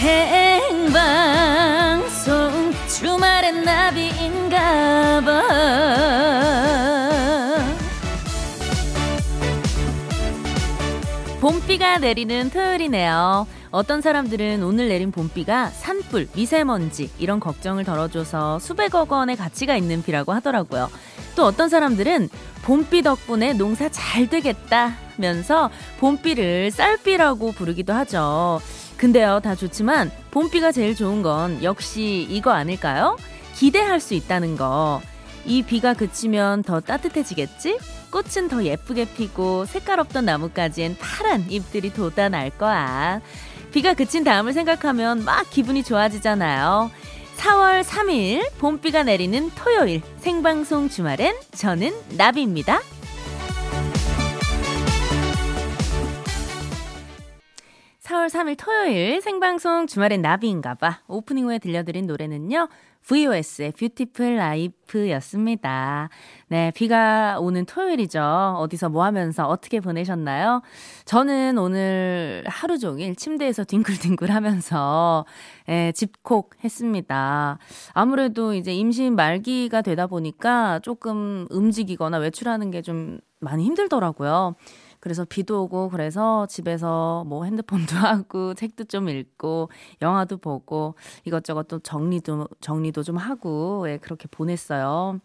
생방송 주말엔 나비인가봐 봄비가 내리는 토요일이네요. 어떤 사람들은 오늘 내린 봄비가 산불, 미세먼지 이런 걱정을 덜어줘서 수백억 원의 가치가 있는 비라고 하더라고요. 또 어떤 사람들은 봄비 덕분에 농사 잘 되겠다면서 봄비를 쌀비라고 부르기도 하죠. 근데요, 다 좋지만 봄비가 제일 좋은 건 역시 이거 아닐까요? 기대할 수 있다는 거. 이 비가 그치면 더 따뜻해지겠지? 꽃은 더 예쁘게 피고 색깔 없던 나뭇가지엔 파란 잎들이 돋아날 거야. 비가 그친 다음을 생각하면 막 기분이 좋아지잖아요. 4월 3일 봄비가 내리는 토요일 생방송 주말엔 저는 나비입니다. 4월 3일 토요일 생방송 주말엔 나비인가봐. 오프닝 후에 들려드린 노래는요. VOS의 뷰티풀 라이프였습니다. 네, 비가 오는 토요일이죠. 어디서 뭐 하면서 어떻게 보내셨나요? 저는 오늘 하루 종일 침대에서 뒹굴뒹굴 하면서 예, 집콕 했습니다. 아무래도 이제 임신 말기가 되다 보니까 조금 움직이거나 외출하는 게 좀 많이 힘들더라고요. 그래서 비도 오고 그래서 집에서 뭐 핸드폰도 하고 책도 좀 읽고 영화도 보고 이것저것 또 정리도 정리도 좀 하고 예, 그렇게 보냈어요.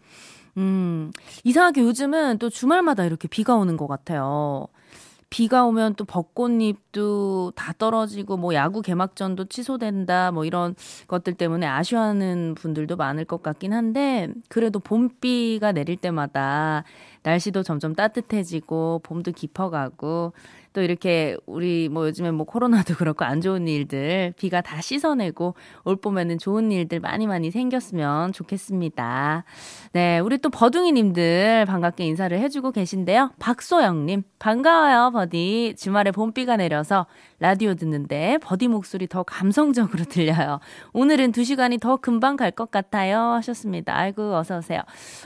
음, 이상하게 요즘은 또 주말마다 이렇게 비가 오는 것 같아요. 비가 오면 또 벚꽃잎도 다 떨어지고 뭐 야구 개막전도 취소된다 뭐 이런 것들 때문에 아쉬워하는 분들도 많을 것 같긴 한데 그래도 봄비가 내릴 때마다 날씨도 점점 따뜻해지고 봄도 깊어가고 또 이렇게 우리 뭐 요즘에 뭐 코로나도 그렇고 안 좋은 일들 비가 다 씻어내고 올 봄에는 좋은 일들 많이 많이 생겼으면 좋겠습니다. 네, 우리 또 버둥이님들 반갑게 인사를 해주고 계신데요. 박소영님 반가워요 버디 주말에 봄비가 내려서 라디오 듣는데 버디 목소리 더 감성적으로 들려요. 오늘은 두 시간이 더 금방 갈 것 같아요 하셨습니다. 아이고 어서 오세요.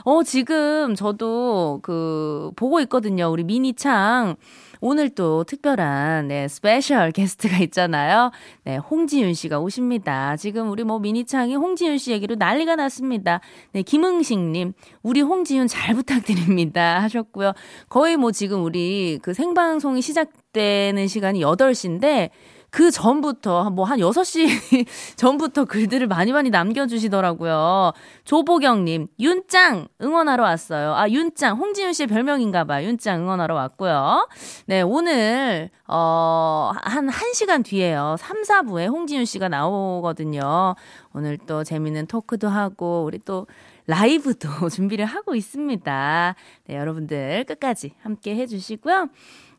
어 지금 저도 그 보고 있거든요. 우리 미니창. 오늘 또 특별한 네, special guest가 있잖아요. 네, 홍지윤 씨가 오십니다. 지금 우리 뭐 미니창이 홍지윤 씨 얘기로 난리가 났습니다. 네, 김흥식 님, 우리 홍지윤 잘 부탁드립니다 하셨고요. 거의 뭐 지금 우리 그 생방송이 시작되는 시간이 8시인데 그 전부터 뭐 한 6시 전부터 글들을 많이 많이 남겨주시더라고요. 조보경님, 윤짱 응원하러 왔어요. 아, 윤짱, 홍지윤 씨의 별명인가 봐요. 윤짱 응원하러 왔고요. 네, 오늘, 어, 한 1시간 뒤에요. 3, 4부에 홍지윤 씨가 나오거든요. 오늘 또 재밌는 토크도 하고, 우리 또 라이브도 준비를 하고 있습니다. 네, 여러분들 끝까지 함께 해주시고요.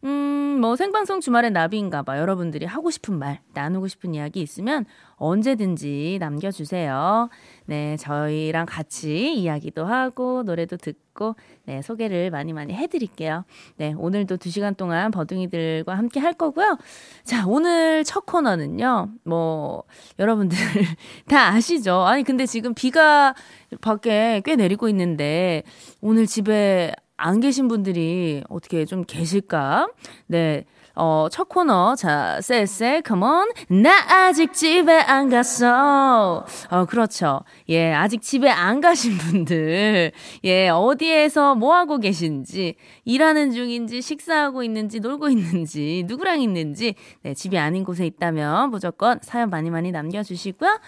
음, 뭐 생방송 주말에 나비인가 봐. 여러분들이 하고 싶은 말, 나누고 싶은 이야기 있으면 언제든지 남겨주세요. 네, 저희랑 같이 이야기도 하고, 노래도 듣고, 네, 소개를 많이 많이 해드릴게요. 네, 오늘도 두 시간 동안 버둥이들과 함께 할 거고요. 자, 오늘 첫 코너는요, 뭐, 여러분들 다 아시죠? 아니, 근데 지금 비가 밖에 꽤 내리고 있는데, 오늘 집에 안 계신 분들이 어떻게 좀 계실까? 네. 어, 첫 코너. 자, 쎄쎄, 컴온. 나 아직 집에 안 갔어. 어, 그렇죠. 예, 아직 집에 안 가신 분들. 예, 어디에서 뭐 하고 계신지, 일하는 중인지, 식사하고 있는지, 놀고 있는지, 누구랑 있는지, 네, 집이 아닌 곳에 있다면 무조건 사연 많이 많이 남겨주시고요.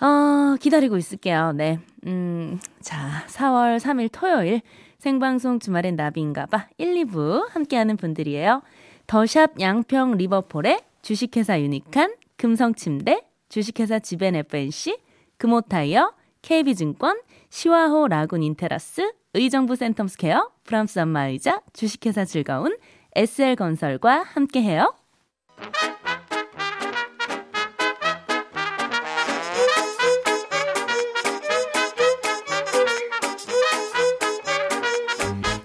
어, 기다리고 있을게요. 네. 음, 자, 4월 3일 토요일. 생방송 주말엔 나비인가봐 1, 2부 함께하는 분들이에요. 더샵 양평 리버포레 주식회사 유니칸, 금성침대, 주식회사 지벤 FNC, 금호타이어, KB증권, 시화호 라군 인테라스, 의정부 센텀스퀘어, 브람스 안마의자, 주식회사 즐거운, SL건설과 함께해요.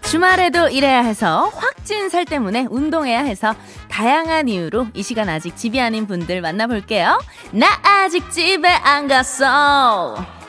주말에도 일해야 해서 확 진살 때문에 운동해야 해서 다양한 이유로 이 시간 아직 집이 아닌 분들 만나볼게요. 나 아직 집에 안 갔어.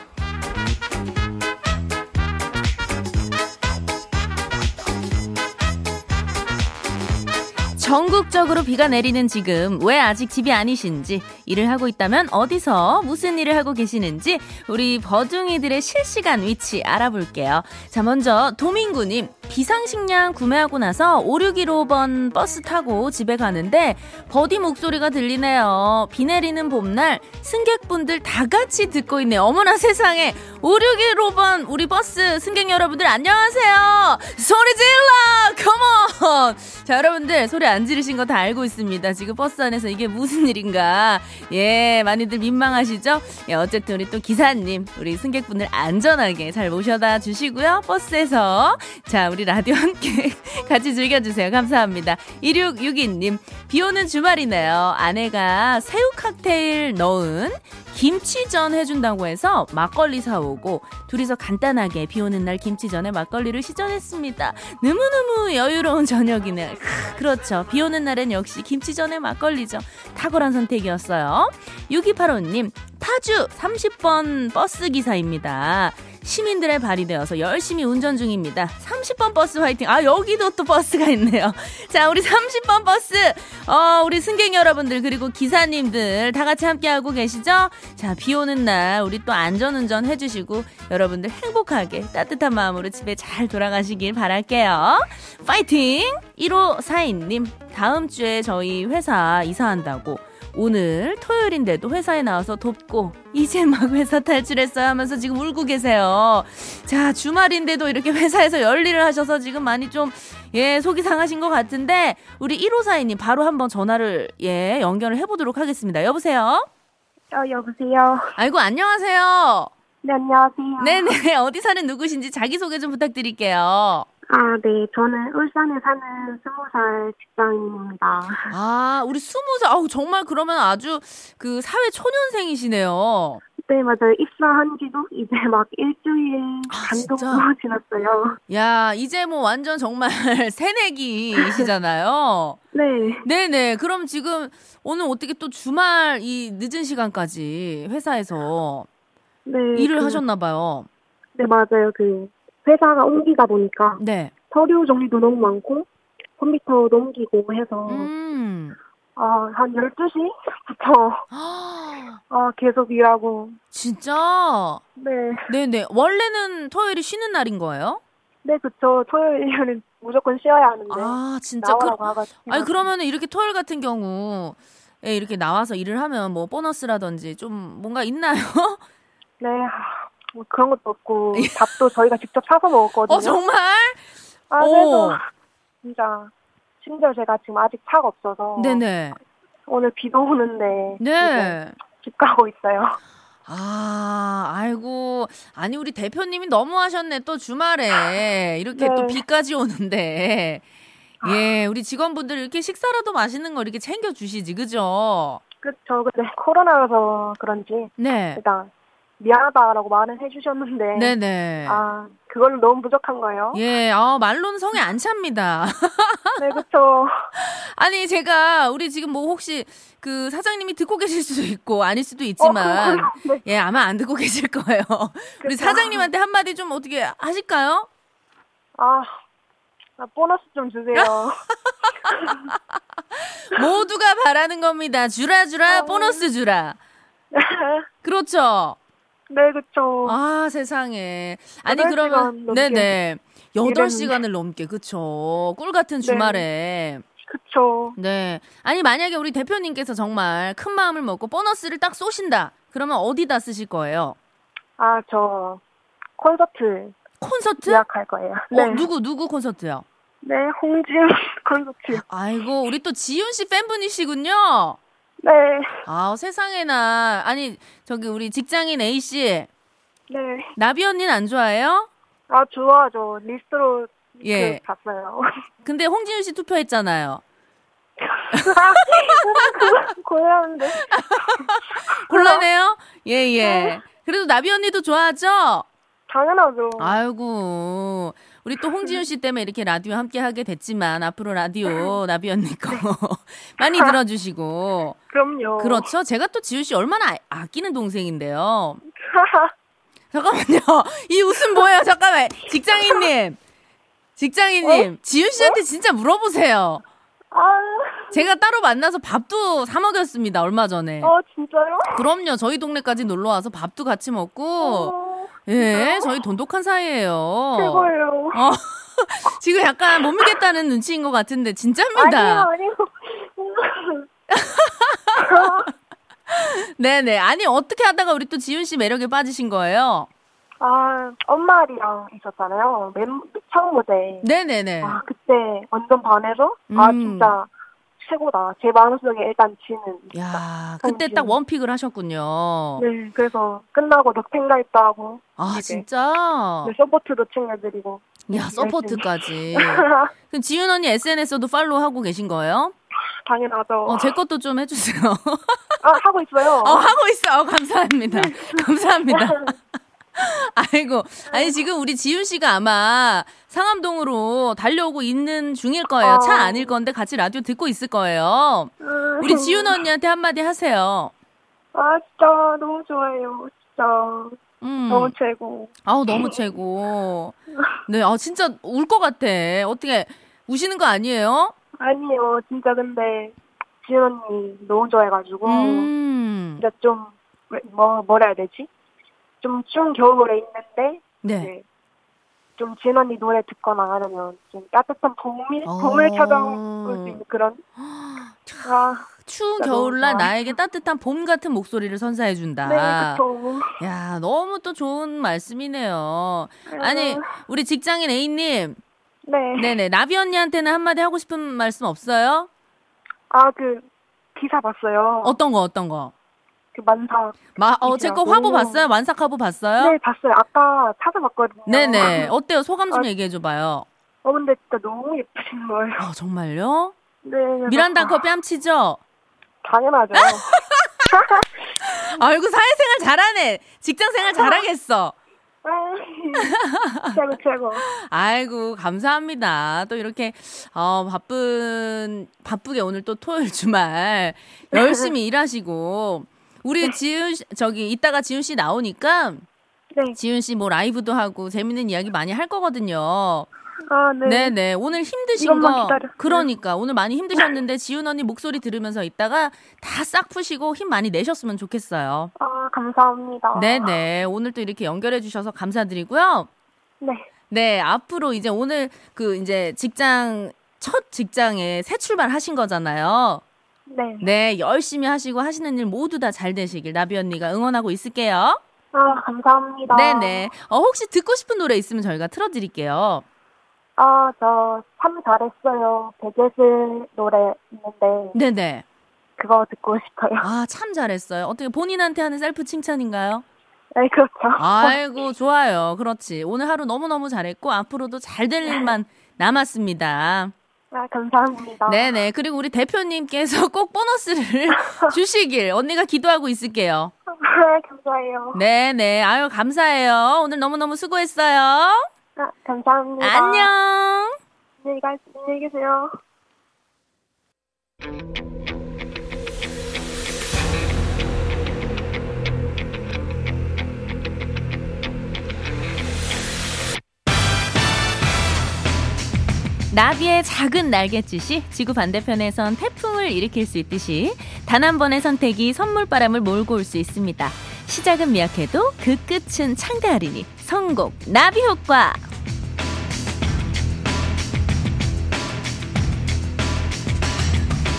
전국적으로 비가 내리는 지금 왜 아직 집이 아니신지 일을 하고 있다면 어디서 무슨 일을 하고 계시는지 우리 버둥이들의 실시간 위치 알아볼게요. 자 먼저 도민구님 비상식량 구매하고 나서 5615번 버스 타고 집에 가는데 버디 목소리가 들리네요. 비 내리는 봄날 승객분들 다 같이 듣고 있네요. 어머나 세상에 5615번 우리 버스 승객 여러분들 안녕하세요. 소리 질러! Come on! 자 여러분들 소리 안 지르신 거 다 알고 있습니다. 지금 버스 안에서 이게 무슨 일인가. 예, 많이들 민망하시죠? 예, 어쨌든 우리 또 기사님, 우리 승객분들 안전하게 잘 모셔다 주시고요. 버스에서. 자, 우리 라디오 함께 같이 즐겨주세요. 감사합니다. 2662님, 비 오는 주말이네요. 아내가 새우 칵테일 넣은 김치전 해준다고 해서 막걸리 사오고 둘이서 간단하게 비 오는 날 김치전에 막걸리를 시전했습니다. 너무너무 여유로운 저녁이네요. 그렇죠. 비 오는 날엔 역시 김치전에 막걸리죠. 탁월한 선택이었어요. 6285님, 파주 30번 버스 기사입니다. 시민들의 발이 되어서 열심히 운전 중입니다. 30번 버스 화이팅. 아, 여기도 또 버스가 있네요. 자, 우리 30번 버스. 어, 우리 승객 여러분들, 그리고 기사님들 다 같이 함께 하고 계시죠? 자, 비 오는 날 우리 또 안전 운전 해 주시고 여러분들 행복하게 따뜻한 마음으로 집에 잘 돌아가시길 바랄게요. 파이팅! 1542님, 다음 주에 저희 회사 이사한다고 오늘 토요일인데도 회사에 나와서 돕고 이제 막 회사 탈출했어요 하면서 지금 울고 계세요. 자 주말인데도 이렇게 회사에서 열일을 하셔서 지금 많이 좀 예 속이 상하신 것 같은데 우리 1호사인님 바로 한번 전화를 예 연결을 해보도록 하겠습니다. 여보세요. 어 여보세요. 아이고 안녕하세요. 네 안녕하세요. 네네 어디 사는 누구신지 자기 소개 좀 부탁드릴게요. 아, 네. 저는 울산에 사는 스무 살 직장인입니다. 아, 우리 스무 살, 아우, 정말 그러면 아주 그 사회 초년생이시네요. 네, 맞아요. 입사한 지도 이제 막 일주일 아, 반 진짜? 정도 지났어요. 야, 이제 뭐 완전 정말 새내기이시잖아요. 네. 네네. 그럼 지금 오늘 어떻게 또 주말 이 늦은 시간까지 회사에서 네. 일을 그, 하셨나봐요. 네, 맞아요. 그 회사가 옮기다 보니까 네. 서류 정리도 너무 많고 컴퓨터 넘기고 해서 음. 아, 한 12시부터 아, 아, 계속 일하고 진짜? 네. 네네. 원래는 토요일이 쉬는 날인 거예요? 네, 그쵸. 토요일은 무조건 쉬어야 하는데. 아, 진짜. 그. 아니, 그러면은 이렇게 토요일 같은 경우, 에 이렇게 나와서 일을 하면 뭐 보너스라든지 좀 뭔가 있나요? 네, 하, 뭐 그런 것도 없고 밥도 저희가 직접 사서 먹었거든요. 어, 정말? 아, 오. 그래서 진짜 심지어 제가 지금 아직 차가 없어서 네네. 오늘 비도 오는데 네. 집 가고 있어요. 아, 아이고. 아니, 우리 대표님이 너무 하셨네. 또 주말에. 이렇게 네. 또 비까지 오는데. 예, 우리 직원분들 이렇게 식사라도 맛있는 거 이렇게 챙겨주시지, 그죠? 그쵸. 근데 코로나여서 그런지 네. 일단 미안하다라고 말은 해주셨는데 네네. 아 그걸로 너무 부족한 거예요. 예, 아, 말로는 성에 안 찹니다. 네, 그쵸. 아니, 제가, 우리 지금 뭐 혹시 그 사장님이 듣고 계실 수도 있고, 아닐 수도 있지만, 어, 네. 예, 아마 안 듣고 계실 거예요. 우리. 사장님한테 한마디 좀 어떻게 하실까요? 아, 아, 보너스 좀 주세요. 모두가 바라는 겁니다. 주라, 주라, 어. 보너스 주라. 그렇죠. 네, 그쵸. 아, 세상에. 아니, 그러면, 네네. 여덟. 시간을 넘게, 그쵸. 꿀 같은 네. 주말에. 그쵸. 네. 아니, 만약에 우리 대표님께서 정말 큰 마음을 먹고 보너스를 딱 쏘신다. 그러면 어디다 쓰실 거예요? 아, 저 콘서트 콘서트? 예약할 거예요. 어, 네. 누구, 누구 콘서트요? 네, 홍지은 콘서트. 아이고, 우리 또 지윤 씨 팬분이시군요. 네, 아, 세상에나. 아니, 저기 우리 직장인 A씨, 네. 나비 언니는 안 좋아해요? 아, 좋아하죠. 리스트로 예. 그 봤어요. 근데 홍지윤 씨 투표했잖아요. 고양인데. 곤란해요? 예, 예. 네. 그래도 나비 언니도 좋아하죠? 당연하죠. 아이고. 우리 또 홍지윤 씨 때문에 이렇게 라디오 함께 하게 됐지만 앞으로 라디오 나비 언니 거 많이 들어주시고. 그럼요. 그렇죠. 제가 또 지윤 씨 얼마나 아- 아끼는 동생인데요. 잠깐만요. 이 웃음 뭐예요? 잠깐만. 직장인님. 직장인님. 지윤 씨한테 진짜 물어보세요. 아, 제가 따로 만나서 밥도 사 먹였습니다. 얼마 전에. 어, 진짜요? 그럼요. 저희 동네까지 놀러 와서 밥도 같이 먹고 어, 예, 저희 돈독한 사이예요. 최고예요. 어. 지금 약간 못 믿겠다는 눈치인 것 같은데 진짜입니다. 아니요, 아니요. 네네. 아니 어떻게 하다가 우리 또 지윤 씨 매력에 빠지신 거예요? 아, 엄마랑 있었잖아요. 맨 처음 무대. 네네네. 아, 그때 완전 반해서 아, 음. 진짜 최고다. 제 마음속에 일단 지는. 야, 그때 딱 one pick을 하셨군요. 네, 그래서 끝나고 넉탱가입도 하고. 아 진짜. 네, support도 챙겨드리고. 야 support까지. 그럼 지윤 언니 SNS도 follow 하고 계신 거예요? 당연하죠. 어, 제 것도 좀 해주세요. 아, 하고 있어요. 어, 하고 있어. 요 감사합니다. 감사합니다. 아이고. 아니, 지금 우리 지윤 씨가 아마 상암동으로 달려오고 있는 중일 거예요. 어. 차 아닐 건데 같이 라디오 듣고 있을 거예요. 음. 우리 지윤 언니한테 한마디 하세요. 아, 진짜 너무 좋아요. 진짜 음. 너무 최고. 아우, 너무 최고. 네, 아, 진짜 울 것 같아. 어떻게, 우시는 거 아니에요? 아니요, 진짜 근데 지은 언니 너무 좋아해가지고 음. 진짜 좀 뭐 뭐라 해야 되지? 좀 추운 겨울에 있는데 네. 좀 언니 노래 듣거나 하면 좀 따뜻한 봄이 어. 봄을 찾아올 수 있는 그런 아, 추운 겨울날. 나에게 따뜻한 봄 같은 목소리를 선사해 준다. 네, 그쵸. 야, 너무 또 좋은 말씀이네요. 아니, 우리 직장인 A님. 네. 네네. 라비 언니한테는 한마디 하고 싶은 말씀 없어요? 아, 그 기사 봤어요. 어떤 거, 어떤 거? 그 만사. 마, 어, 제 거. 화보 봤어요? 완삭 화보 봤어요? 네, 봤어요. 아까 찾아봤거든요. 네네. 어때요? 소감 좀 아, 얘기해줘봐요. 어, 근데 진짜 너무 예쁘신 거예요. 어, 정말요? 네. 미란다 아, 거 뺨치죠? 당연하죠. 아이고, 사회생활 잘하네. 직장생활 잘하겠어. 아, 최고, 최고. 아이고, 감사합니다. 또 이렇게, 어, 바쁜, 바쁘게 오늘 또 토요일 주말 열심히 일하시고, 우리 지윤 씨, 저기, 이따가 지윤 씨 나오니까, 네. 지윤 씨 뭐 라이브도 하고, 재밌는 이야기 많이 할 거거든요. 아, 네. 네네. 오늘 힘드신 거. 기다려. 그러니까. 오늘 많이 힘드셨는데, 지윤 언니 목소리 들으면서 이따가 다 싹 푸시고 힘 많이 내셨으면 좋겠어요. 아, 감사합니다. 네 네. 오늘 또 이렇게 연결해 주셔서 감사드리고요. 네. 네, 앞으로 이제 오늘 그 이제 직장 첫 직장에 새 출발하신 거잖아요. 네. 네, 열심히 하시고 하시는 일 모두 다 잘 되시길 나비 언니가 응원하고 있을게요. 아, 감사합니다. 네, 네. 어, 혹시 듣고 싶은 노래 있으면 저희가 틀어 드릴게요. 아, 저 참 잘했어요. 베개슬 노래 있는데 네, 네. 그거 듣고 싶어요. 아, 참 잘했어요. 어떻게 본인한테 하는 셀프 칭찬인가요? 네, 그렇죠. 아이고, 좋아요. 그렇지. 오늘 하루 너무너무 잘했고 앞으로도 잘 될 일만 남았습니다. 아, 감사합니다. 네네. 그리고 우리 대표님께서 꼭 보너스를 주시길 언니가 기도하고 있을게요. 아, 감사해요. 네네. 아유, 감사해요. 오늘 너무너무 수고했어요. 아, 감사합니다. 안녕. 안녕히 가, 안녕히 계세요. 나비의 작은 날갯짓이 지구 반대편에선 태풍을 일으킬 수 있듯이 단 한 번의 선택이 선물바람을 몰고 올 수 있습니다. 시작은 미약해도 그 끝은 창대하리니 성공 나비 효과.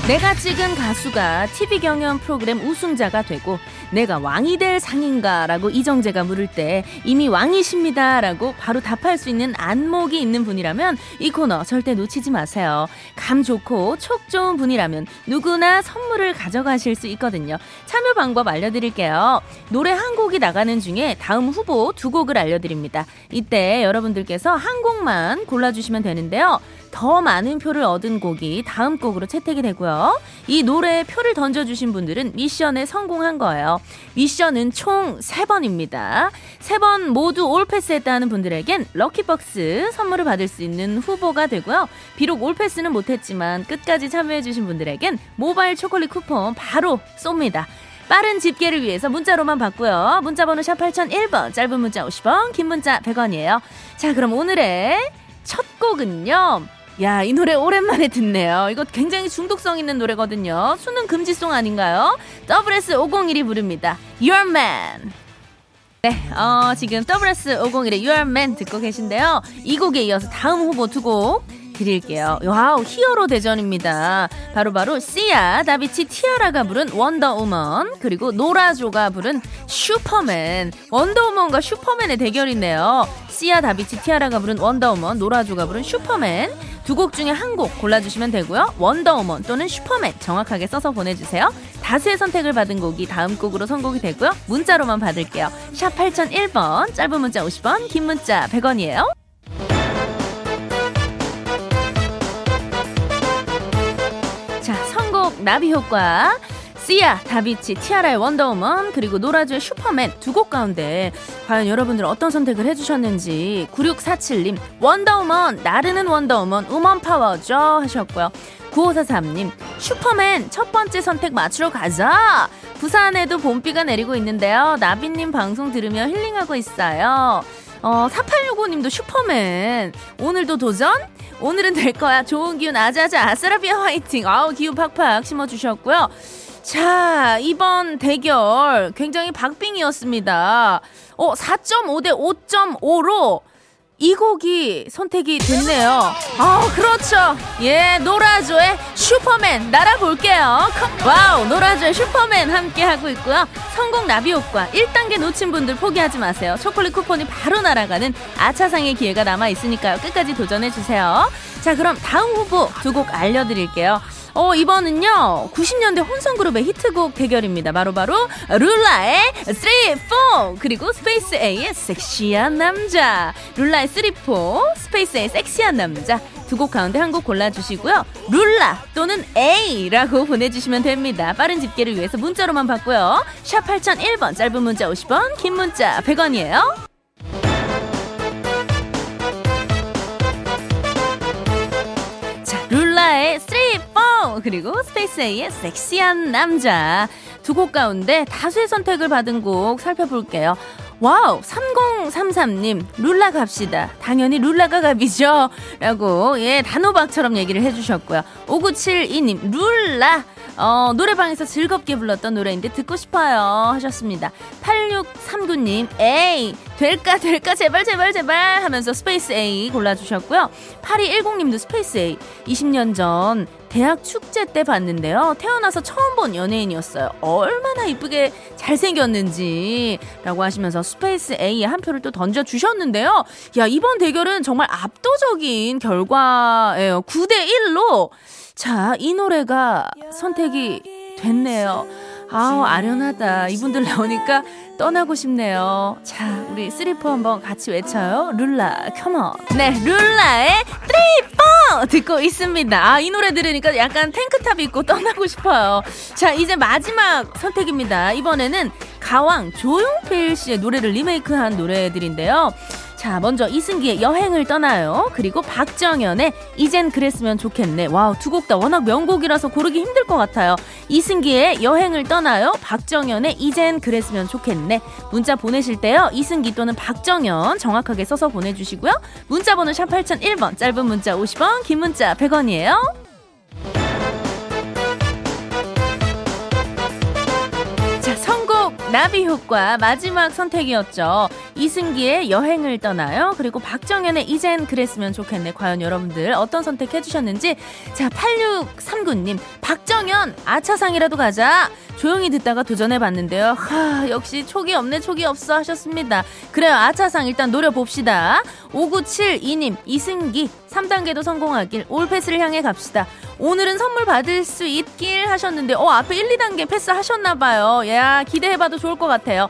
내가 찍은 가수가 TV 경연 프로그램 우승자가 되고 내가 왕이 될 상인가라고 이정재가 물을 때 이미 왕이십니다라고 바로 답할 수 있는 안목이 있는 분이라면 이 코너 절대 놓치지 마세요. 감 좋고 촉 좋은 분이라면 누구나 선물을 가져가실 수 있거든요. 참여 방법 알려드릴게요. 노래 한 곡이 나가는 중에 다음 후보 두 곡을 알려드립니다. 이때 여러분들께서 한 곡만 골라주시면 되는데요. 더 많은 표를 얻은 곡이 다음 곡으로 채택이 되고요. 이 노래에 표를 던져주신 분들은 미션에 성공한 거예요. 미션은 총 3번입니다. 3번 모두 올 패스 했다는 분들에겐 럭키박스 선물을 받을 수 있는 후보가 되고요. 비록 올 패스는 못했지만 끝까지 참여해주신 분들에겐 모바일 초콜릿 쿠폰 바로 쏩니다. 빠른 집계를 위해서 문자로만 받고요. 문자번호 샵 8001번, 짧은 문자 50원, 긴 문자 100원이에요. 자, 그럼 오늘의 첫 곡은요. 야, 이 노래 오랜만에 듣네요. 이거 굉장히 중독성 있는 노래거든요. 수능 금지송 아닌가요? WS501이 부릅니다. Your Man. 네, 어, 지금 WS501의 Your Man 듣고 계신데요. 이 곡에 이어서 다음 후보 두 곡 드릴게요. Wow, hero 대전입니다. 바로바로 바로 씨야, 다비치, 티아라가 부른 원더우먼, 그리고 노라조가 부른 슈퍼맨. 원더우먼과 슈퍼맨의 대결인데요. 씨야, 다비치, 티아라가 부른 원더우먼, 노라조가 부른 슈퍼맨. 두 곡 중에 한 곡 골라주시면 되고요. 원더우먼 또는 슈퍼맨 정확하게 써서 보내주세요. 다수의 선택을 받은 곡이 다음 곡으로 선곡이 되고요. 문자로만 받을게요. 샵 8001번, 짧은 문자 50원, 긴 문자 100원이에요. 자, 선곡 나비 효과. 씨야, 다비치, 티아라의 원더우먼, 그리고 노라조의 슈퍼맨 두 곡 가운데 과연 여러분들 어떤 선택을 해주셨는지 9647님 원더우먼, 나르는 원더우먼, 우먼 파워죠 하셨고요. 9543님 슈퍼맨 첫 번째 선택 맞추러 가자. 부산에도 봄비가 내리고 있는데요. 나비님 방송 들으며 힐링하고 있어요. 어, 4865님도 슈퍼맨. 오늘도 도전? 오늘은 될 거야. 좋은 기운 아자아자 아싸라비아 화이팅. 아우 기운 팍팍 심어주셨고요. 자, 이번 대결 굉장히 박빙이었습니다. 어, 4.5 대 5.5로 이 곡이 선택이 됐네요. 아, 그렇죠. 예, 노라조의 슈퍼맨 날아볼게요. Wow, 노라조의 슈퍼맨 함께 하고 있고요. 성공 나비 효과 1단계 놓친 분들 포기하지 마세요. 초콜릿 쿠폰이 바로 날아가는 아차상의 기회가 남아 있으니까요. 끝까지 도전해 주세요. 자, 그럼 다음 후보 두 곡 알려 드릴게요. 어, 이번은요, 90년대 혼성그룹의 히트곡 대결입니다. 바로바로, 바로 룰라의 3, 4, 그리고 스페이스 A의 섹시한 남자. 룰라의 3, 4, 스페이스 A의 섹시한 남자. 두 곡 가운데 한 곡 골라주시고요. 룰라 또는 A라고 보내주시면 됩니다. 빠른 집계를 위해서 문자로만 받고요. 샵 8001번, 짧은 문자 50원, 긴 문자 100원이에요. 룰라의 3, 4 그리고 스페이스 A의 섹시한 남자. 두 곡 가운데 다수의 선택을 받은 곡 살펴볼게요. 와우 3033님 룰라 갑시다. 당연히 룰라가 갑이죠. 라고 예 단호박처럼 얘기를 해주셨고요. 5972님 룰라. 어, 노래방에서 즐겁게 불렀던 노래인데 듣고 싶어요. 하셨습니다. 8639님 에이 될까 될까? 제발 제발 제발 하면서 스페이스 A 골라주셨고요. 8210님도 스페이스 A 20년 전 대학 축제 때 봤는데요. 태어나서 처음 본 연예인이었어요. 얼마나 이쁘게 잘생겼는지 라고 하시면서 스페이스 A에 한 표를 또 던져주셨는데요. 야, 이번 대결은 정말 압도적인 결과예요. 9대1로 자, 이 노래가 선택이 됐네요. 아우, 아련하다. 이분들 나오니까 떠나고 싶네요. 자, 우리 three four 한번 같이 외쳐요. 룰라, come on. 네, 룰라의 three four! 듣고 있습니다. 아, 이 노래 들으니까 약간 탱크탑 입고 떠나고 싶어요. 자, 이제 마지막 선택입니다. 이번에는 가왕 조용필 씨의 노래를 리메이크한 노래들인데요. 자, 먼저 이승기의 여행을 떠나요. 그리고 박정현의 이젠 그랬으면 좋겠네. 와우, 두 곡 다 워낙 명곡이라서 고르기 힘들 것 같아요. 이승기의 여행을 떠나요. 박정현의 이젠 그랬으면 좋겠네. 문자 보내실 때요. 이승기 또는 박정현 정확하게 써서 보내주시고요. 문자 번호 샵 8001번, 짧은 문자 50원, 긴 문자 100원이에요. 나비 효과 마지막 선택이었죠. 이승기의 여행을 떠나요. 그리고 박정현의 이젠 그랬으면 좋겠네. 과연 여러분들 어떤 선택 해주셨는지. 자, 8639님. 박정현, 아차상이라도 가자. 조용히 듣다가 도전해봤는데요. 하, 역시 촉이 없네, 촉이 없어 하셨습니다. 그래요, 아차상 일단 노려봅시다. 5972님, 이승기, 3단계도 성공하길, 올패스를 향해 갑시다. 오늘은 선물 받을 수 있길 하셨는데, 어, 앞에 1, 2단계 패스 하셨나 봐요. 야, 기대해 봐도 좋을 것 같아요.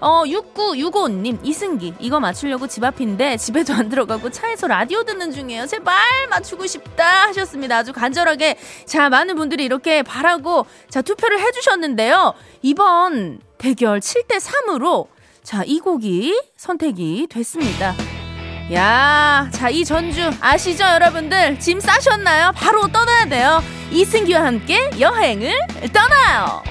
어, 6965님, 이승기. 이거 맞추려고 집 앞인데 집에도 안 들어가고 차에서 라디오 듣는 중이에요. 제발 맞추고 싶다 하셨습니다. 아주 간절하게. 자, 많은 분들이 이렇게 바라고 자, 투표를 해주셨는데요. 이번 대결 7대3으로 자, 이 곡이 선택이 됐습니다. 야, 자, 이 전주 아시죠, 여러분들? 짐 싸셨나요? 바로 떠나야 돼요. 이승기와 함께 여행을 떠나요.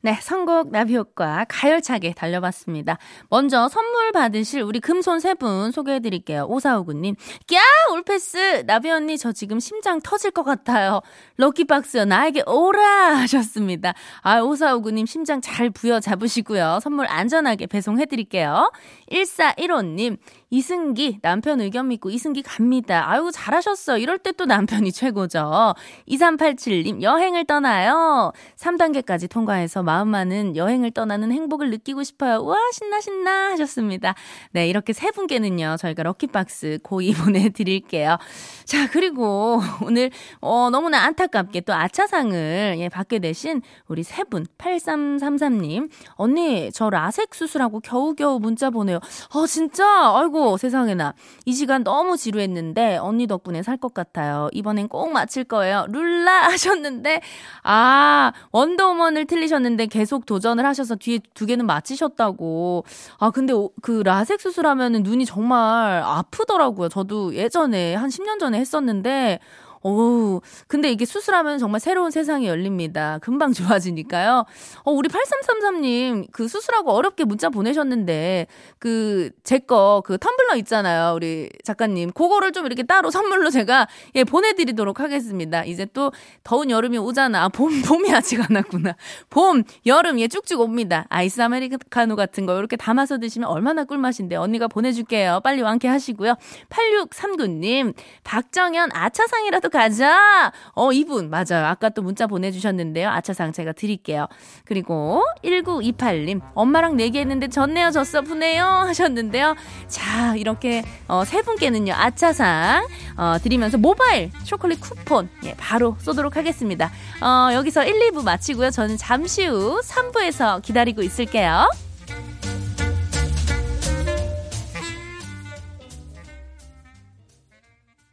네, 선곡 나비효과 가열차게 달려봤습니다. 먼저 선물 받으실 우리 금손 세 분 소개해드릴게요. 오사오구님. 꺄! 올패스! 나비 언니, 저 지금 심장 터질 것 같아요. 럭키박스 나에게 오라! 하셨습니다. 아, 오사오구님 심장 잘 부여 잡으시고요. 선물 안전하게 배송해드릴게요. 1415님. 이승기, 남편 의견 믿고 이승기 갑니다. 아유, 잘하셨어. 이럴 때 또 남편이 최고죠. 2387님, 여행을 떠나요. 3단계까지 통과해서 마음만은 여행을 떠나는 행복을 느끼고 싶어요. 우와, 신나, 신나 하셨습니다. 네, 이렇게 세 분께는요, 저희가 럭키박스 고이 보내드릴게요. 자, 그리고 오늘, 어, 너무나 안타깝게 또 아차상을, 예, 받게 되신 우리 세 분, 8333님. 언니, 저 라섹 수술하고 겨우겨우 문자 보내요. 어, 진짜? 아이고, 세상에나. 이 시간 너무 지루했는데, 언니 덕분에 살 것 같아요. 이번엔 꼭 맞힐 거예요. 룰라 하셨는데, 아, 원더우먼을 틀리셨는데 계속 도전을 하셔서 뒤에 두 개는 맞히셨다고. 아, 근데 그 라섹 수술하면은 눈이 정말 아프더라고요. 저도 예전에 한 10년 전에 했었는데, 오, 근데 이게 수술하면 정말 새로운 세상이 열립니다. 금방 좋아지니까요. 어, 우리 8333님, 그 수술하고 어렵게 문자 보내셨는데, 그, 제 거, 그 텀블러 있잖아요. 우리 작가님. 그거를 좀 이렇게 따로 선물로 제가, 예, 보내드리도록 하겠습니다. 이제 또 더운 여름이 오잖아. 아, 봄, 봄이 아직 안 왔구나. 봄, 여름, 예, 쭉쭉 옵니다. 아이스 아메리카노 같은 거 이렇게 담아서 드시면 얼마나 꿀맛인데. 언니가 보내줄게요. 빨리 완쾌하시고요. 8639님, 박정현 아차상이라도 가자. 어, 이분 맞아요. 아까 또 문자 보내주셨는데요. 아차상 제가 드릴게요. 그리고 1928님 엄마랑 내기했는데 졌네요, 졌어, 푸네요 하셨는데요. 자, 이렇게 어, 세 분께는요 아차상 어, 드리면서 모바일 초콜릿 쿠폰 예, 바로 쏘도록 하겠습니다. 어, 여기서 1, 2부 마치고요. 저는 잠시 후 3부에서 기다리고 있을게요.